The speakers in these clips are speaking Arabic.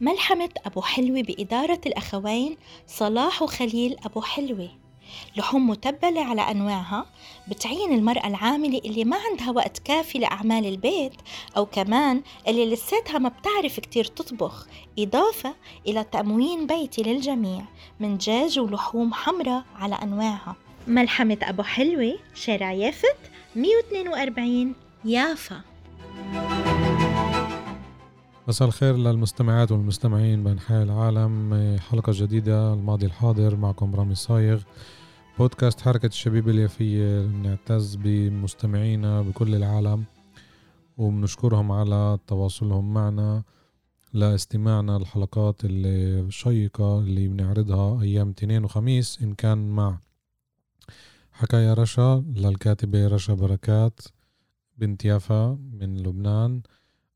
ملحمة أبو حلوة بإدارة الأخوين صلاح وخليل أبو حلوة. لحوم متبلة على أنواعها بتعين المرأة العاملة اللي ما عندها وقت كافي لأعمال البيت أو كمان اللي لساتها ما بتعرف كتير تطبخ إضافة إلى تموين بيتي للجميع من دجاج ولحوم حمراء على أنواعها. ملحمة أبو حلوة شارع يافت 142 يافا. مساء الخير للمستمعات والمستمعين بأنحاء العالم. حلقة جديدة الماضي الحاضر معكم رامي صايغ. بودكاست حركة الشبيب اليافية. نعتز بمستمعينا بكل العالم وبنشكرهم على تواصلهم معنا لاستماعنا الحلقات الشيقة اللي بنعرضها أيام اثنين وخميس. إن كان مع حكاية رشا للكاتبة رشا بركات بنت يافا من لبنان.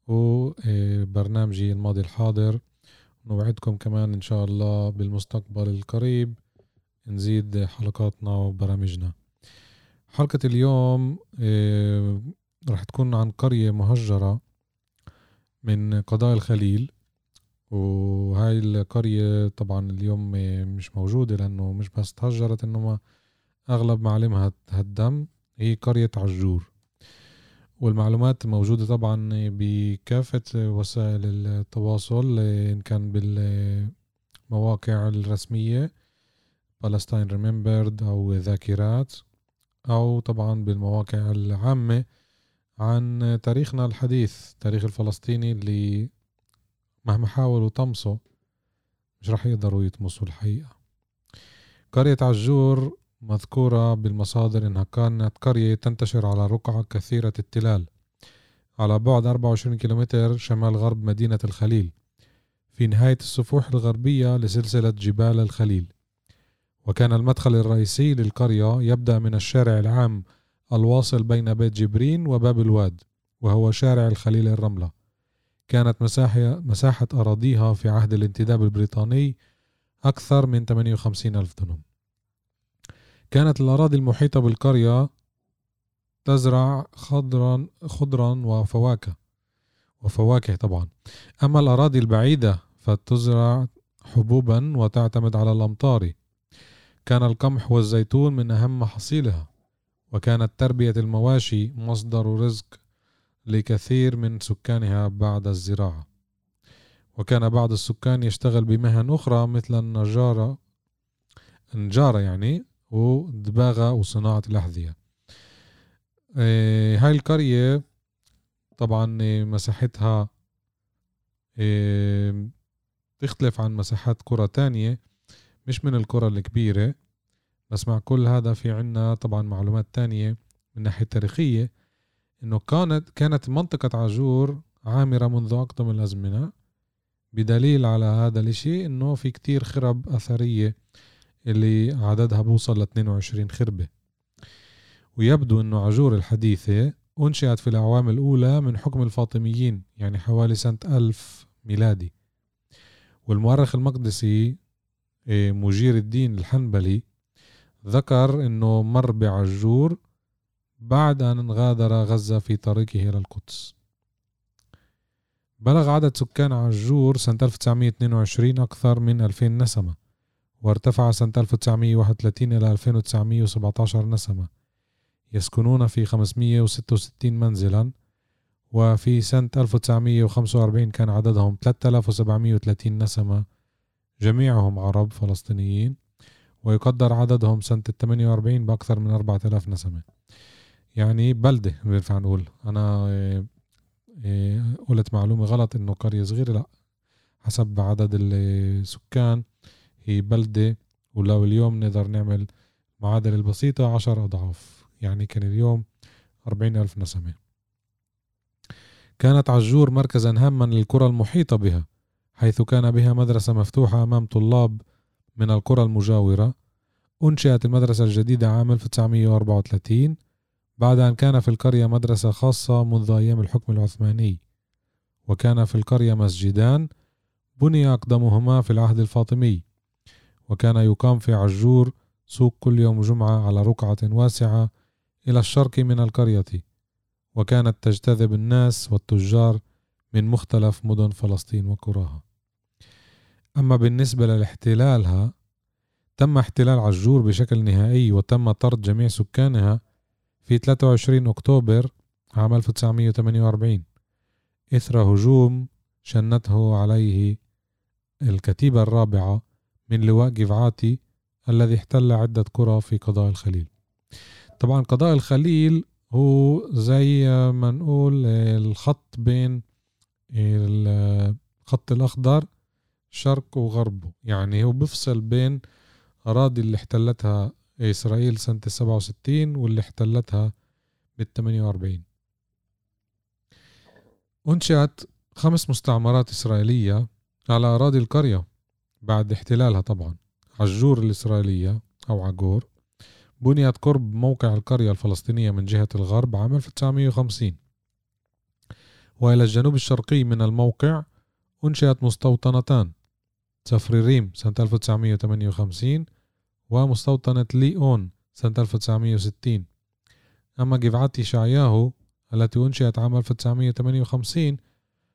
وبرنامجي الماضي الحاضر. نوعدكم كمان إن شاء الله بالمستقبل القريب نزيد حلقاتنا وبرامجنا. حلقة اليوم رح تكون عن قرية مهجرة من قضاء الخليل. وهاي القرية طبعا اليوم مش موجودة لأنه مش بس تهجرت إنما أغلب معالمها هدم هي قرية عجور. والمعلومات موجودة طبعا بكافة وسائل التواصل إن كان بالمواقع الرسمية فلسطين ريمبرد أو ذاكرات أو طبعا بالمواقع العامة. عن تاريخنا الحديث تاريخ الفلسطيني اللي مهما حاولوا طمسه مش رح يقدروا يطمسوا الحقيقة. قرية عجور مذكورة بالمصادر إنها كانت قرية تنتشر على رقعة كثيرة التلال. على بعد 24 كيلومتر شمال غرب مدينة الخليل. في نهاية السفوح الغربية لسلسلة جبال الخليل. وكان المدخل الرئيسي للقرية يبدأ من الشارع العام الواصل بين بيت جبرين وباب الواد وهو شارع الخليل الرملة. كانت مساحة, مساحة أراضيها في عهد الانتداب البريطاني أكثر من 58 ألف دنم كانت الأراضي المحيطة بالقرية تزرع خضرا خضرا وفواكه. وفواكه طبعا. أما الأراضي البعيدة فتزرع حبوبا وتعتمد على الأمطار. كان القمح والزيتون من أهم محاصيلها وكانت تربية المواشي مصدر رزق لكثير من سكانها بعد الزراعة. وكان بعض السكان يشتغل بمهن أخرى مثل النجارة النجارة يعني ودباغة وصناعة الأحذية. هاي القرية طبعا مساحتها تختلف عن مساحات قرى تانية مش من القرى الكبيرة بس مع كل هذا في عنا طبعا معلومات تانية من الناحية التاريخية إنه كانت كانت منطقة عجور عامرة منذ أقدم الأزمنة بدليل على هذا الإشي إنه في كتير خرب أثرية اللي عددها بوصل ل 22 خربة. ويبدو إنه عجور الحديثة أنشئت في الأعوام الأولى من حكم الفاطميين يعني حوالي سنة ألف ميلادي. والمؤرخ المقدسي إيه، مجير الدين الحنبلي ذكر إنه مر بعجور بعد أن غادر غزة في طريقه إلى القدس. بلغ عدد سكان عجور سنة 1922 أكثر من 2000 نسمة. وارتفع سنة 1931 إلى 2917 نسمة. يسكنون في 566 منزلا وفي سنة 1945 كان عددهم 3730 نسمة. جميعهم عرب فلسطينيين ويقدر عددهم سنة الثمانية وأربعين بأكثر من أربعة آلاف نسمة. يعني بلدة بينفع نقول. أنا إيه، إيه، قلت معلومة غلط إنه قرية صغيرة. لأ حسب عدد السكان. هي بلدة ولو اليوم نقدر نعمل معادلة البسيطة عشر أضعاف يعني كان اليوم أربعين ألف نسمة. كانت عجور مركزا هاما للقرى المحيطة بها حيث كان بها مدرسة مفتوحة أمام طلاب من القرى المجاورة أنشئت المدرسة الجديدة عام 1934 بعد أن كان في القرية مدرسة خاصة منذ أيام الحكم العثماني. وكان في القرية مسجدان بني أقدمهما في العهد الفاطمي. وكان يقام في عجور سوق كل يوم جمعة على رقعة واسعة إلى الشرق من القرية وكانت تجتذب الناس والتجار من مختلف مدن فلسطين وقراها أما بالنسبة لاحتلالها تم احتلال عجور بشكل نهائي وتم طرد جميع سكانها في 23 أكتوبر عام 1948 إثر هجوم شنته عليه الكتيبة الرابعة من لواء جفعاتي الذي احتل عدة قرى في قضاء الخليل. طبعا قضاء الخليل هو زي ما نقول الخط بين الخط الأخضر شرق وغربه. يعني هو بفصل بين أراضي اللي احتلتها إسرائيل سنة السبعة وستين واللي احتلتها بالثمانية وأربعين. أنشأت خمس مستعمرات إسرائيلية على أراضي القرية. بعد احتلالها طبعا. عجور الإسرائيلية أو عجور بنيت قرب موقع القرية الفلسطينية من جهة الغرب عام 1950 وإلى الجنوب الشرقي من الموقع أنشئت مستوطنتان سفريريم سنة 1958 ومستوطنة ليون سنة 1960 أما جفعة شعياهو التي أنشئت عام 1958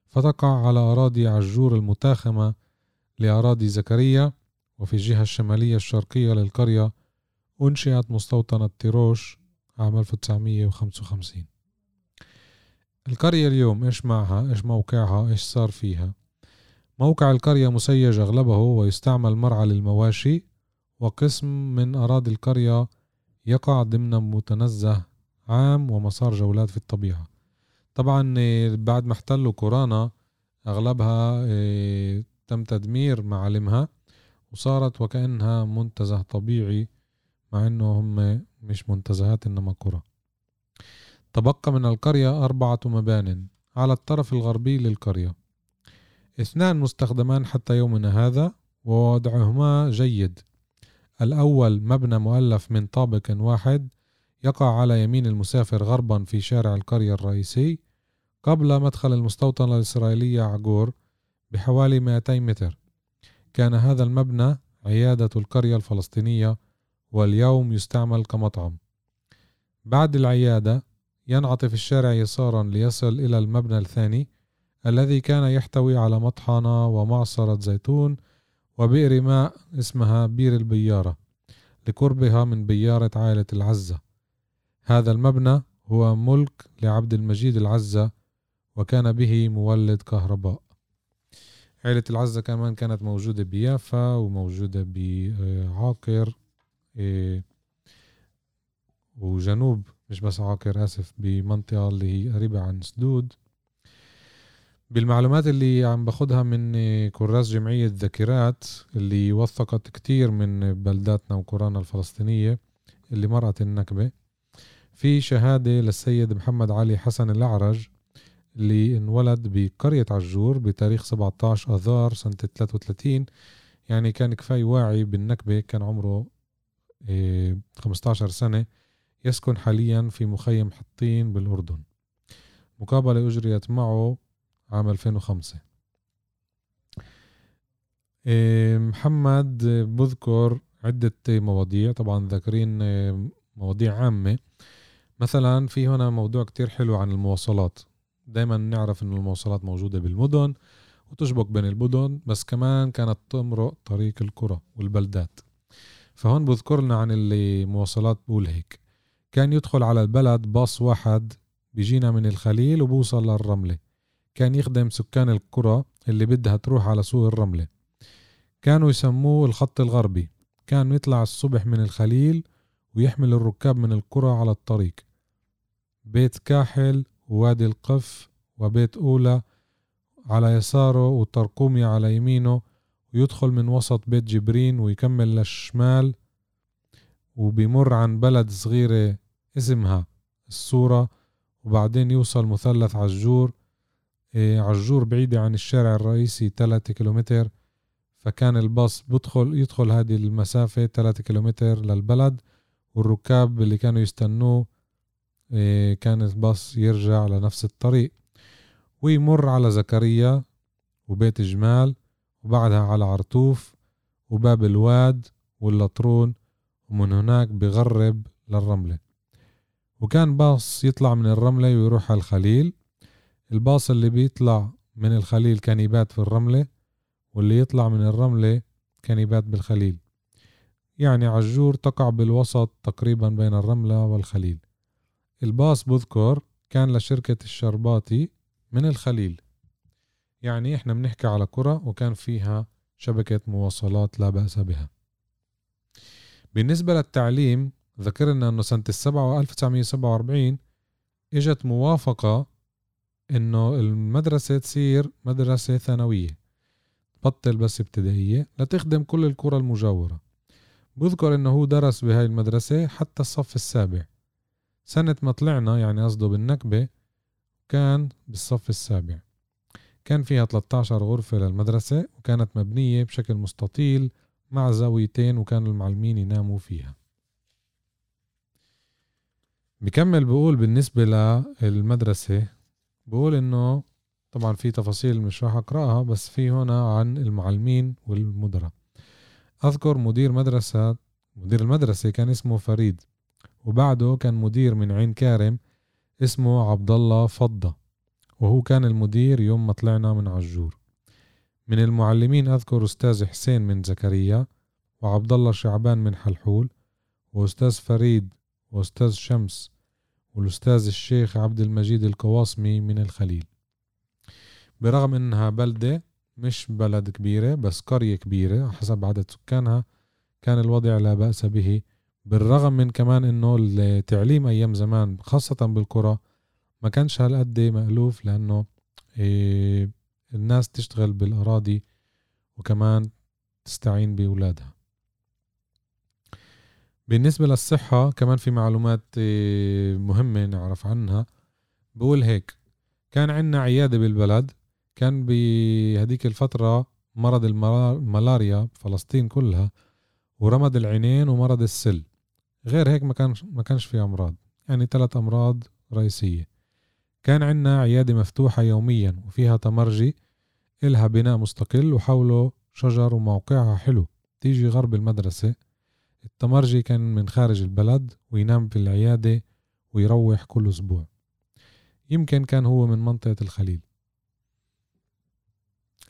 فتقع على أراضي عجور المتاخمة لأراضي زكريا وفي الجهة الشمالية الشرقية للقرية أنشئت مستوطنة تيروش عام 1955 القرية اليوم إيش معها؟ إيش موقعها؟ إيش صار فيها؟ موقع القرية مسيج أغلبه ويستعمل مرعى للمواشي وقسم من أراضي القرية يقع ضمن متنزه عام ومسار جولات في الطبيعة. طبعا بعد ما احتلوا كورانا أغلبها إيه، تم تدمير معالمها وصارت وكأنها منتزه طبيعي مع إنه هم مش منتزهات إنما قرى. تبقى من القرية أربعة مبان على الطرف الغربي للقرية. اثنان مستخدمان حتى يومنا هذا ووضعهما جيد. الأول مبنى مؤلف من طابق واحد يقع على يمين المسافر غربا في شارع القرية الرئيسي قبل مدخل المستوطنة الإسرائيلية عجور بحوالي 200 متر. كان هذا المبنى عيادة القرية الفلسطينية واليوم يستعمل كمطعم. بعد العيادة ينعطف الشارع يسارا ليصل إلى المبنى الثاني الذي كان يحتوي على مطحنة ومعصرة زيتون وبئر ماء اسمها بير البيارة لقربها من بيارة عائلة العزة. هذا المبنى هو ملك لعبد المجيد العزة وكان به مولد كهرباء. عائلة العزة كمان كانت موجودة بيافا وموجودة بعاقر إيه، وجنوب مش بس عاقر آسف بمنطقة اللي هي قريبة عن سدود. بالمعلومات اللي عم باخدها من كراس جمعية ذاكرات اللي وثقت كتير من بلداتنا وقرانا الفلسطينية اللي مرقت النكبة في شهادة للسيد محمد علي حسن الأعرج اللي انولد بقرية عجور بتاريخ 17 أذار سنة 33 يعني كان كفاية واعي بالنكبة كان عمره 15 إيه، سنة يسكن حاليا في مخيم حطين بالأردن. مقابلة أجريت معه عام 2005 إيه، محمد بذكر عدة مواضيع. طبعا ذاكرين إيه، مواضيع عامة. مثلا في هنا موضوع كتير حلو عن المواصلات. دايما نعرف ان المواصلات موجودة بالمدن وتشبك بين المدن بس كمان كانت تمرق طريق القرى والبلدات. فهون بذكر لنا عن المواصلات بقول هيك. كان يدخل على البلد باص واحد بيجينا من الخليل وبوصل للرملة. كان يخدم سكان القرى اللي بدها تروح على سوق الرملة. كانوا يسموه الخط الغربي. كان يطلع الصبح من الخليل ويحمل الركاب من القرى على الطريق. بيت كاحل ووادي القف وبيت أولى على يساره وطرقومي على يمينه ويدخل من وسط بيت جبرين ويكمل للشمال وبيمر عن بلد صغيرة اسمها الصورة وبعدين يوصل مثلث عجور. إيه، عجور بعيدة عن الشارع الرئيسي 3 كيلومتر فكان الباص بدخل يدخل هذه المسافة 3 كيلومتر للبلد والركاب اللي كانوا يستنوه كان الباص يرجع لنفس الطريق ويمر على زكريا وبيت جمال وبعدها على عرطوف وباب الواد واللطرون ومن هناك بغرب للرملة. وكان باص يطلع من الرملة ويروح على الخليل. الباص اللي بيطلع من الخليل كان يبات في الرملة واللي يطلع من الرملة كان يبات بالخليل. يعني عجور تقع بالوسط تقريبا بين الرملة والخليل. الباص بذكر كان لشركة الشرباطي من الخليل. يعني إحنا بنحكي على قرى وكان فيها شبكة مواصلات لا بأس بها. بالنسبة للتعليم ذكرنا إنه سنة السبعة 1947 إجت موافقة إنه المدرسة تصير مدرسة ثانوية. تبطل بس ابتدائية لتخدم كل القرى المجاورة. بذكر إنه هو درس بهاي المدرسة حتى الصف السابع. سنة ما طلعنا يعني قصده بالنكبة كان بالصف السابع. كان فيها 13 غرفة للمدرسة وكانت مبنية بشكل مستطيل مع زاويتين وكانوا المعلمين يناموا فيها. بكمل بقول بالنسبة للمدرسة بقول إنه طبعا في تفاصيل مش راح أقرأها بس في هنا عن المعلمين والمدراء. أذكر مدير مدرسة مدير المدرسة كان اسمه فريد. وبعده كان مدير من عين كارم اسمه عبد الله فضة وهو كان المدير يوم ما طلعنا من عجور. من المعلمين أذكر أستاذ حسين من زكريا وعبد الله شعبان من حلحول وأستاذ فريد وأستاذ شمس والأستاذ الشيخ عبد المجيد القواصمي من الخليل. برغم إنها بلدة مش بلد كبيرة بس قرية كبيرة حسب عدد سكانها كان الوضع لا بأس به. بالرغم من كمان إنه التعليم أيام زمان خاصة بالقرى ما كانش هالقد مألوف لأنه إيه الناس تشتغل بالأراضي وكمان تستعين بأولادها. بالنسبة للصحة كمان في معلومات إيه، مهمة نعرف عنها. بقول هيك كان عندنا عيادة بالبلد كان بهديك الفترة مرض الملاريا بفلسطين كلها ورمد العينين ومرض السل. غير هيك ما كانش ما كانش في أمراض. يعني ثلاث أمراض رئيسية. كان عندنا عيادة مفتوحة يوميا وفيها تمرجي إلها بناء مستقل وحوله شجر وموقعها حلو. تيجي غرب المدرسة التمرجي كان من خارج البلد وينام في العيادة ويروح كل أسبوع. يمكن كان هو من منطقة الخليل.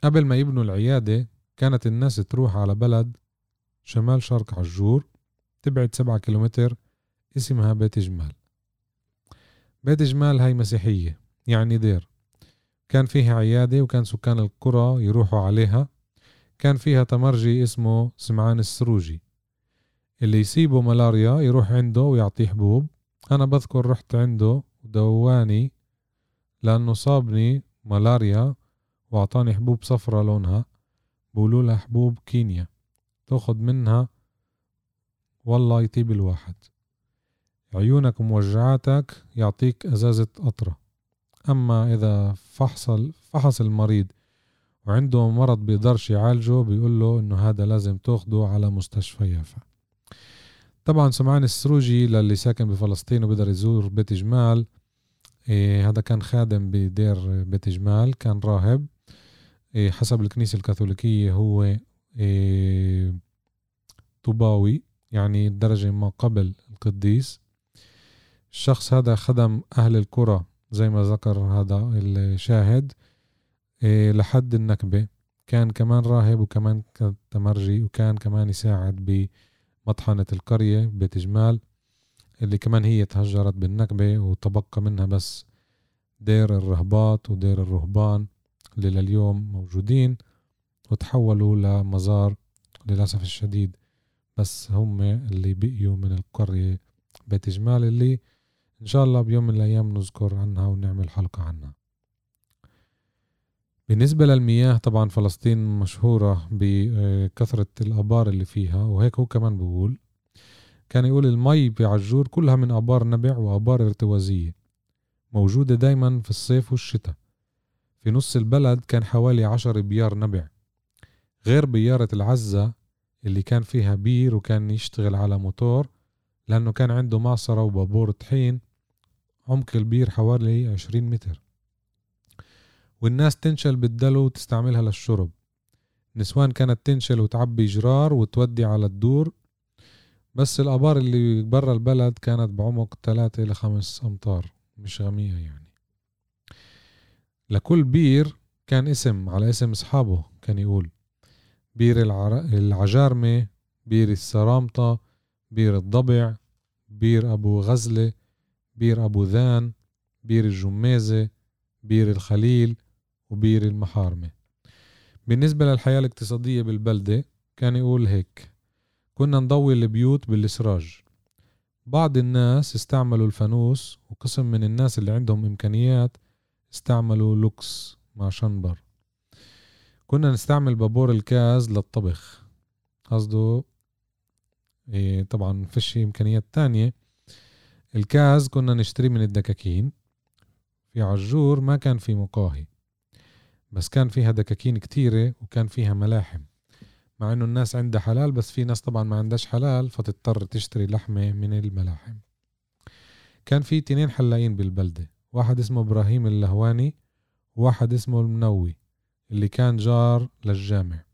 قبل ما يبنوا العيادة كانت الناس تروح على بلد شمال شرق عجور تبعد سبعة كيلومتر اسمها بيت جمال. بيت جمال هاي مسيحية يعني دير. كان فيها عيادة وكان سكان القرى يروحوا عليها. كان فيها تمرجي اسمه سمعان السروجي. اللي يصيبه ملاريا يروح عنده ويعطيه حبوب. أنا بذكر رحت عنده ودواني لأنه صابني ملاريا وأعطاني حبوب صفرة لونها. بقولوا لها حبوب كينيا. تاخد منها والله يطيب الواحد. عيونك وموجعاتك يعطيك أزازة قطرة أما إذا فحص فحص المريض وعنده مرض بيقدرش يعالجه بيقول له إنه هذا لازم تاخده على مستشفى يافا. طبعا سمعان السروجي للي ساكن بفلسطين وبيقدر يزور بيت جمال إيه هذا كان خادم بدير بيت جمال كان راهب. إيه حسب الكنيسة الكاثوليكية هو إيه طوباوي. يعني الدرجة ما قبل القديس. الشخص هذا خدم أهل القرى زي ما ذكر هذا الشاهد إيه لحد النكبة. كان كمان راهب وكمان تمرجي وكان كمان يساعد بمطحنة القرية بيت جمال اللي كمان هي تهجرت بالنكبة وتبقى منها بس دير الرهبات ودير الرهبان اللي لليوم موجودين وتحولوا لمزار للأسف الشديد. بس هم اللي بقيوا من القرية بيت جمال اللي إن شاء الله بيوم من الأيام نذكر عنها ونعمل حلقة عنها. بالنسبة للمياه طبعا فلسطين مشهورة بكثرة الآبار اللي فيها وهيك هو كمان بقول كان يقول المي بعجور كلها من آبار نبع وآبار ارتوازية موجودة دايما في الصيف والشتاء. في نص البلد كان حوالي عشر بيار نبع غير بيارة العزة اللي كان فيها بير وكان يشتغل على موتور لأنه كان عنده معصرة وبابور طحين عمق البير حوالي عشرين متر. والناس تنشل بالدلو وتستعملها للشرب. نسوان كانت تنشل وتعبي جرار وتودي على الدور بس الآبار اللي برا البلد كانت بعمق ثلاثة إلى خمس أمتار مش غمية يعني. لكل بير كان اسم على اسم أصحابه كان يقول. بير العر... العجارمة بير السرامطة بير الضبع بير أبو غزلة بير أبو ذان بير الجمازة بير الخليل وبير المحارمة. بالنسبة للحياة الاقتصادية بالبلدة كان يقول هيك كنا نضوي البيوت بالسراج بعض الناس استعملوا الفانوس وقسم من الناس اللي عندهم إمكانيات استعملوا لوكس مع شنبر. كنا نستعمل بابور الكاز للطبخ. قصده إيه طبعا فيش إمكانيات تانية. الكاز كنا نشتريه من الدكاكين. في عجور ما كان في مقاهي بس كان فيها دكاكين كتيرة وكان فيها ملاحم. مع إنه الناس عندها حلال بس في ناس طبعا ما عندهاش حلال فتضطر تشتري لحمة من الملاحم. كان في تنين حلاقين بالبلدة واحد اسمه إبراهيم اللهواني وواحد اسمه المنوي. اللي كان جار للجامع.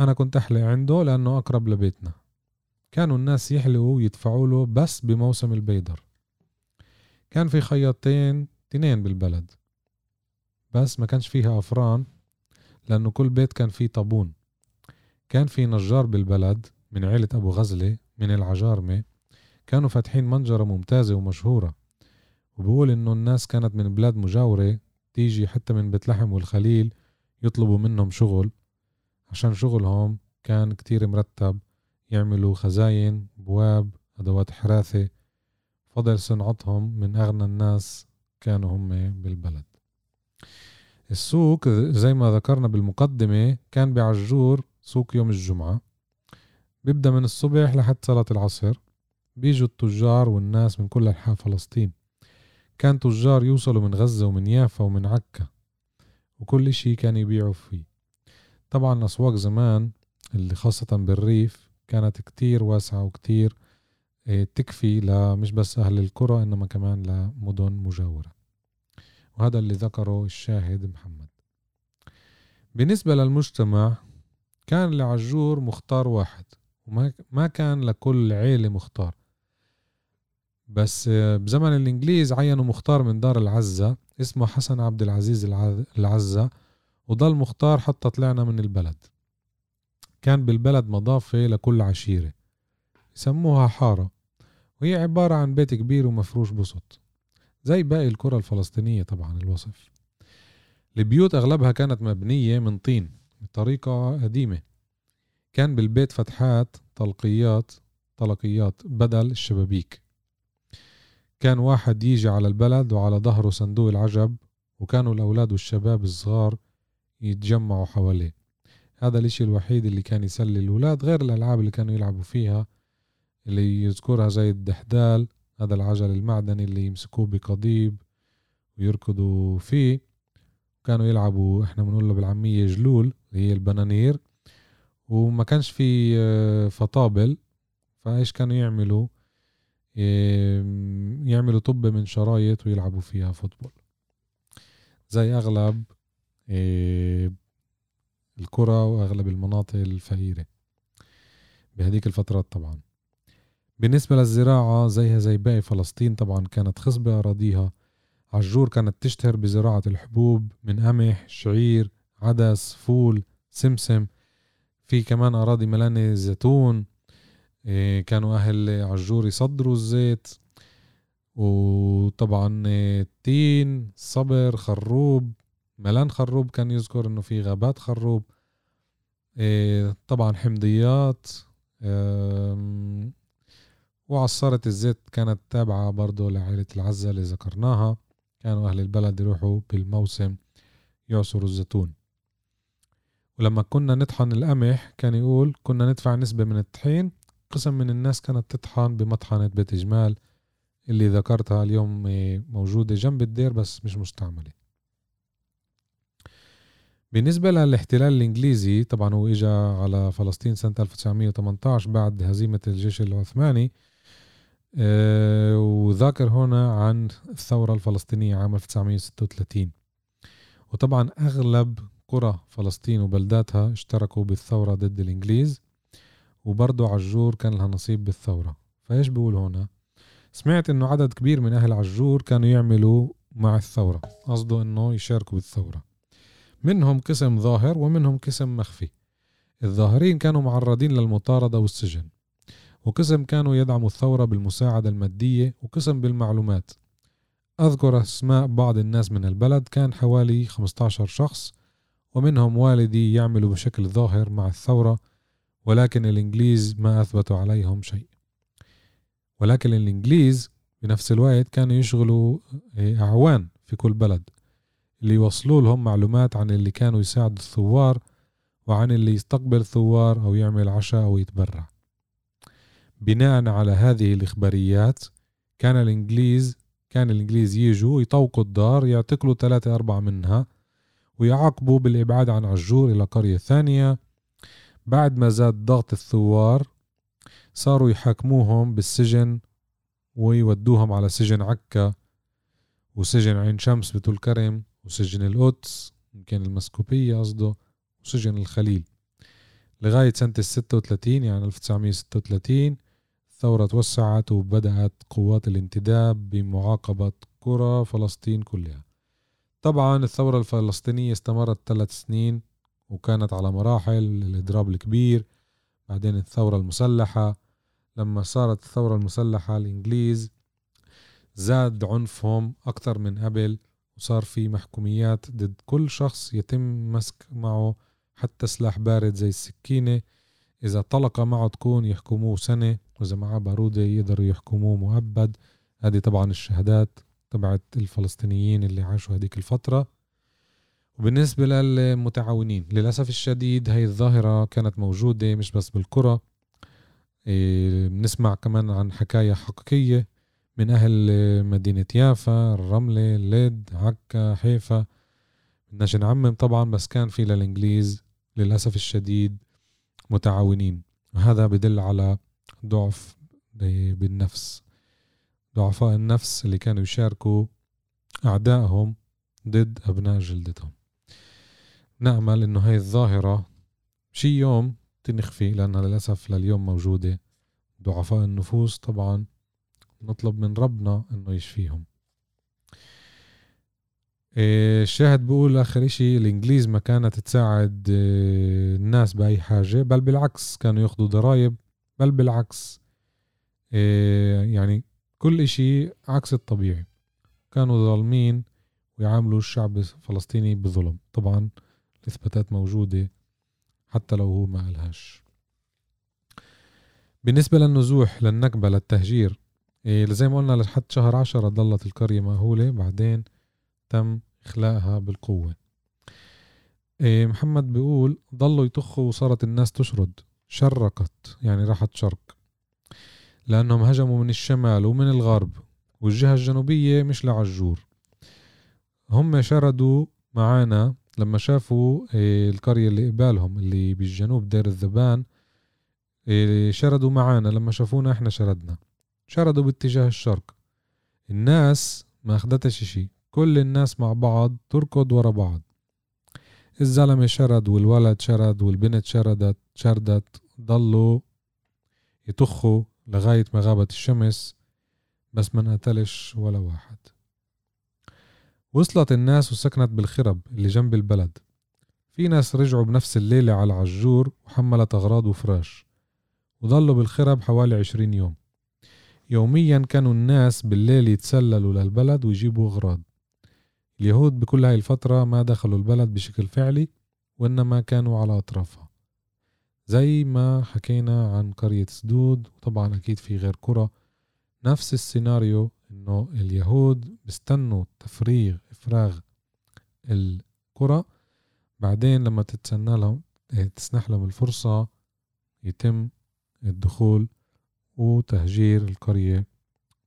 أنا كنت أحلق عنده لأنه أقرب لبيتنا. كانوا الناس يحلقوا ويدفعوا له بس بموسم البيدر. كان في خياطين تنين بالبلد. بس ما كانش فيها أفران لأنه كل بيت كان فيه طابون. كان في نجار بالبلد من عيلة أبو غزلة من العجارمة. كانوا فاتحين منجرة ممتازة ومشهورة. وبقول إنه الناس كانت من بلاد مجاورة تيجي حتى من بيت لحم والخليل يطلبوا منهم شغل. عشان شغلهم كان كتير مرتب يعملوا خزاين بواب أدوات حراثة. فضل صنعتهم من أغنى الناس كانوا هم بالبلد. السوق زي ما ذكرنا بالمقدمة كان بعجور سوق يوم الجمعة. بيبدأ من الصبح لحد صلاة العصر. بيجوا التجار والناس من كل أنحاء فلسطين. كان تجار يوصلوا من غزة ومن يافا ومن عكا وكل إشي كان يبيعوا فيه. طبعا الأسواق زمان اللي خاصة بالريف كانت كتير واسعة وكتير آه، تكفي لمش بس أهل القرى إنما كمان لمدن مجاورة. وهذا اللي ذكره الشاهد محمد. بالنسبة للمجتمع كان لعجور مختار واحد وما ما كان لكل عيلة مختار. بس بزمن الإنجليز عينوا مختار من دار العزة اسمه حسن عبد العزيز العزة وضل مختار حتى طلعنا من البلد. كان بالبلد مضافة لكل عشيرة. يسموها حارة وهي عبارة عن بيت كبير ومفروش بسط زي باقي الكرة الفلسطينية طبعا الوصف. البيوت أغلبها كانت مبنية من طين بطريقة قديمة. كان بالبيت فتحات طلقيات طلقيات بدل الشبابيك. كان واحد يجي على البلد وعلى ظهره صندوق العجب وكانوا الأولاد والشباب الصغار يتجمعوا حواليه. هذا الإشي الوحيد اللي كان يسلي الأولاد غير الألعاب اللي كانوا يلعبوا فيها اللي يذكرها زي الدحدال هذا العجل المعدني اللي يمسكوه بقضيب ويركضوا فيه. كانوا يلعبوا إحنا بنقول له بالعامية جلول اللي هي البنانير. وما كانش في آه، فطابل فإيش كانوا يعملوا؟ يعملوا طب من شرايط ويلعبوا فيها فوتبول. زي أغلب الكرة وأغلب المناطق الفقيرة بهديك الفترات طبعا. بالنسبة للزراعة زيها زي باقي فلسطين طبعا كانت خصبة أراضيها. عجور كانت تشتهر بزراعة الحبوب من قمح شعير عدس فول سمسم. في كمان أراضي ملانة زيتون. إيه، كانوا أهل عجور يصدروا الزيت. وطبعا التين صبر خروب ملان خروب كان يذكر إنه في غابات خروب. إيه، طبعا حمضيات وعصارة الزيت كانت تابعة برضو لعائلة العزة اللي ذكرناها. كانوا أهل البلد يروحوا بالموسم يعصروا الزيتون. ولما كنا نطحن القمح كان يقول كنا ندفع نسبة من الطحين قسم من الناس كانت تطحن بمطحنة بيت جمال اللي ذكرتها اليوم موجودة جنب الدير بس مش مستعملة. بالنسبة للاحتلال الإنجليزي طبعا هو إجا على فلسطين سنة 1918 بعد هزيمة الجيش العثماني آه، وذاكر هنا عن الثورة الفلسطينية عام 1936 وطبعا أغلب قرى فلسطين وبلداتها اشتركوا بالثورة ضد الإنجليز. وبرضه عجور كان لها نصيب بالثورة. فإيش بقول هنا؟ سمعت إنه عدد كبير من أهل عجور كانوا يعملوا مع الثورة. قصده إنه يشاركوا بالثورة. منهم قسم ظاهر ومنهم قسم مخفي. الظاهرين كانوا معرضين للمطاردة والسجن. وقسم كانوا يدعموا الثورة بالمساعدة المادية وقسم بالمعلومات. أذكر أسماء بعض الناس من البلد. كان حوالي 15 شخص ومنهم والدي يعملوا بشكل ظاهر مع الثورة ولكن الإنجليز ما أثبتوا عليهم شيء. ولكن الإنجليز بنفس الوقت كانوا يشغلوا آه، أعوان في كل بلد اللي يوصلوا لهم معلومات عن اللي كانوا يساعدوا الثوار وعن اللي يستقبل ثوار أو يعمل عشاء أو يتبرع. بناء على هذه الإخباريات كان الإنجليز كان الإنجليز يجوا يطوقوا الدار يعتقلوا ثلاثة أربعة منها ويعاقبوا بالإبعاد عن عجور إلى قرية ثانية بعد ما زاد ضغط الثوار صاروا يحاكموهم بالسجن ويودوهم على سجن عكا وسجن عين شمس بطول كرم وسجن القدس يمكن المسكوبية قصده وسجن الخليل. لغاية سنة الستة وثلاثين يعني 1936 الثورة توسعت وبدأت قوات الانتداب بمعاقبة قرى فلسطين كلها. طبعا الثورة الفلسطينية استمرت ثلاث سنين وكانت على مراحل الإضراب الكبير بعدين الثورة المسلحة. لما صارت الثورة المسلحة الإنجليز زاد عنفهم أكثر من قبل وصار في محكوميات ضد كل شخص يتم مسك معه حتى سلاح بارد زي السكينة. إذا طلقة معه تكون يحكموه سنة وإذا معه بارودة يقدروا يحكموه مؤبد. هذه طبعا الشهادات تبعت الفلسطينيين اللي عاشوا هذيك الفترة. وبالنسبة للمتعاونين للأسف الشديد هاي الظاهرة كانت موجودة مش بس بالقرى إيه، بنسمع كمان عن حكاية حقيقية من أهل مدينة يافا الرملة الليد عكا حيفا. بدناش نعمم طبعا بس كان في للإنجليز للأسف الشديد متعاونين. وهذا بدل على ضعف بالنفس. ضعفاء النفس اللي كانوا يشاركوا أعدائهم ضد أبناء جلدتهم. نأمل إنه هاي الظاهرة شي يوم تنخفي لأنها للأسف لليوم موجودة ضعفاء النفوس طبعا. نطلب من ربنا إنه يشفيهم. إيه، الشاهد بقول آخر إشي الإنجليز ما كانت تساعد إيه، الناس بأي حاجة بل بالعكس كانوا ياخدوا ضرائب بل بالعكس. إيه، يعني كل إشي عكس الطبيعي. كانوا ظالمين ويعاملوا الشعب الفلسطيني بظلم. طبعا الإثباتات موجودة حتى لو هو ما قالهاش. بالنسبة للنزوح للنكبة للتهجير إيه زي ما قلنا لحد شهر عشرة ضلت القرية مأهولة بعدين تم إخلاءها بالقوة. إيه محمد بيقول ضلوا يطخوا وصارت الناس تشرد. شرقت يعني راحت شرق. لأنهم هجموا من الشمال ومن الغرب والجهة الجنوبية مش لعجور. هم شردوا معانا لما شافوا إيه، القرية اللي قبالهم اللي بالجنوب دير الذبان إيه، شردوا معانا. لما شافونا إحنا شردنا. شردوا باتجاه الشرق. الناس ما أخدتش شي. كل الناس مع بعض تركض ورا بعض. الزلمة شرد والولد شرد والبنت شردت شردت ضلوا يطخوا لغاية ما غابت الشمس بس ما انقتلش ولا واحد. وصلت الناس وسكنت بالخرب اللي جنب البلد. في ناس رجعوا بنفس الليلة على عجور وحملت أغراض وفراش وظلوا بالخرب حوالي عشرين يوم. يوميا كانوا الناس بالليل يتسللوا للبلد ويجيبوا أغراض. اليهود بكل هاي الفترة ما دخلوا البلد بشكل فعلي وإنما كانوا على أطرافها. زي ما حكينا عن قرية سدود وطبعا أكيد في غير قرى نفس السيناريو إنه اليهود بيستنوا تفريغ إفراغ القرى بعدين لما تتسنى لهم تسنح لهم الفرصة يتم الدخول وتهجير القرية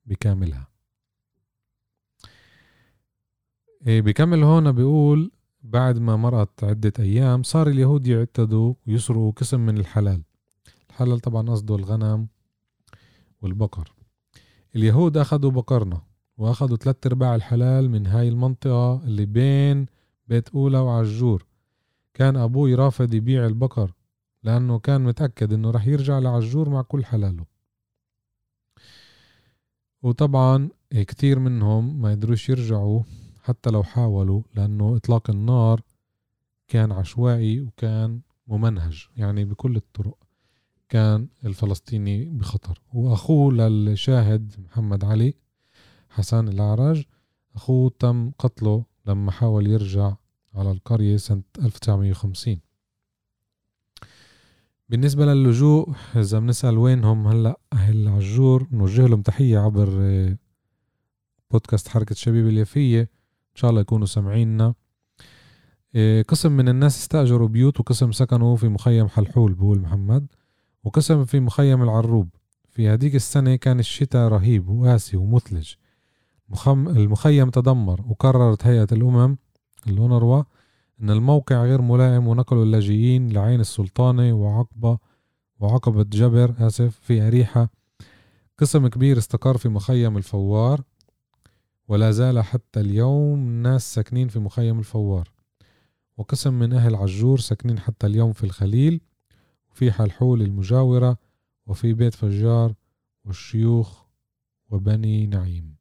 بكاملها. إيه، بكمل هون بيقول بعد ما مرقت عدة أيام صار اليهود يعتدوا ويسرقوا قسم من الحلال. الحلال طبعا قصده الغنم والبقر. اليهود أخذوا بقرنا وأخذوا ثلاثة أرباع الحلال من هاي المنطقة اللي بين بيت أولى وعجور. كان أبوي رافض يبيع البقر لأنه كان متأكد إنه رح يرجع لعجور مع كل حلاله. وطبعا كتير منهم ما يدروش يرجعوا حتى لو حاولوا لأنه إطلاق النار كان عشوائي وكان ممنهج يعني بكل الطرق. كان الفلسطيني بخطر. وأخوه للشاهد محمد علي حسن الأعرج أخوه تم قتله لما حاول يرجع على القرية سنة 1950 بالنسبة للجوء إذا بنسأل وينهم هلأ أهل عجور نوجه لهم تحية عبر آه، بودكاست حركة شبيب اليفية إن شاء الله يكونوا سامعيننا. آه، قسم من الناس استأجروا بيوت وقسم سكنوا في مخيم حلحول بقول محمد. وقسم في مخيم العروب. في هديك السنة كان الشتاء رهيب وقاسي ومثلج. المخيم تدمر وقررت هيئة الأمم الأونروا أن الموقع غير ملائم ونقلوا اللاجئين لعين السلطانة وعقبة وعقبة جبر آسف في أريحة. قسم كبير استقر في مخيم الفوار ولا زال حتى اليوم ناس ساكنين في مخيم الفوار. وقسم من أهل عجور ساكنين حتى اليوم في الخليل. وفي حلحول المجاورة وفي بيت فجار والشيوخ وبني نعيم.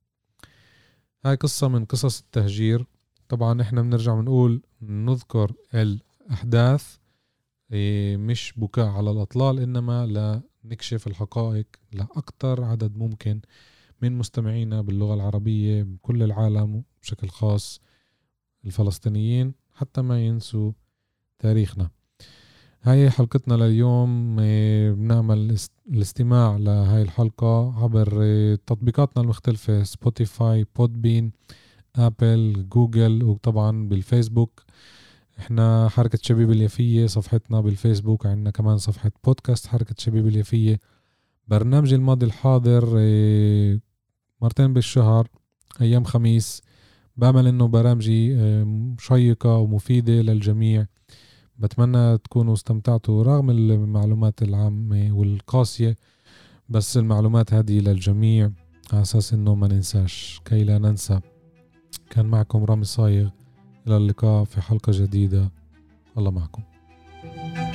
هاي قصة من قصص التهجير. طبعا إحنا بنرجع بنقول نذكر الأحداث إيه، مش بكاء على الأطلال إنما لنكشف الحقائق لأكثر عدد ممكن من مستمعينا باللغة العربية بكل العالم بشكل خاص الفلسطينيين حتى ما ينسوا تاريخنا. هاي حلقتنا لليوم إيه، بنعمل الاستماع لهاي الحلقة عبر إيه، تطبيقاتنا المختلفة Spotify Podbean Apple Google وطبعا بالفيسبوك. إحنا حركة شبيب اليفية صفحتنا بالفيسبوك عندنا كمان صفحة بودكاست حركة شبيب اليفية برنامج الماضي الحاضر إيه، مرتين بالشهر أيام خميس. بعمل إنه برامجي شيقة ومفيدة للجميع. بتمنى تكونوا استمتعتوا رغم المعلومات العامة والقاسية بس المعلومات هذه للجميع على أساس إنه ما ننساش. كي لا ننسى. كان معكم رامي صايغ. إلى اللقاء في حلقة جديدة. الله معكم. thank you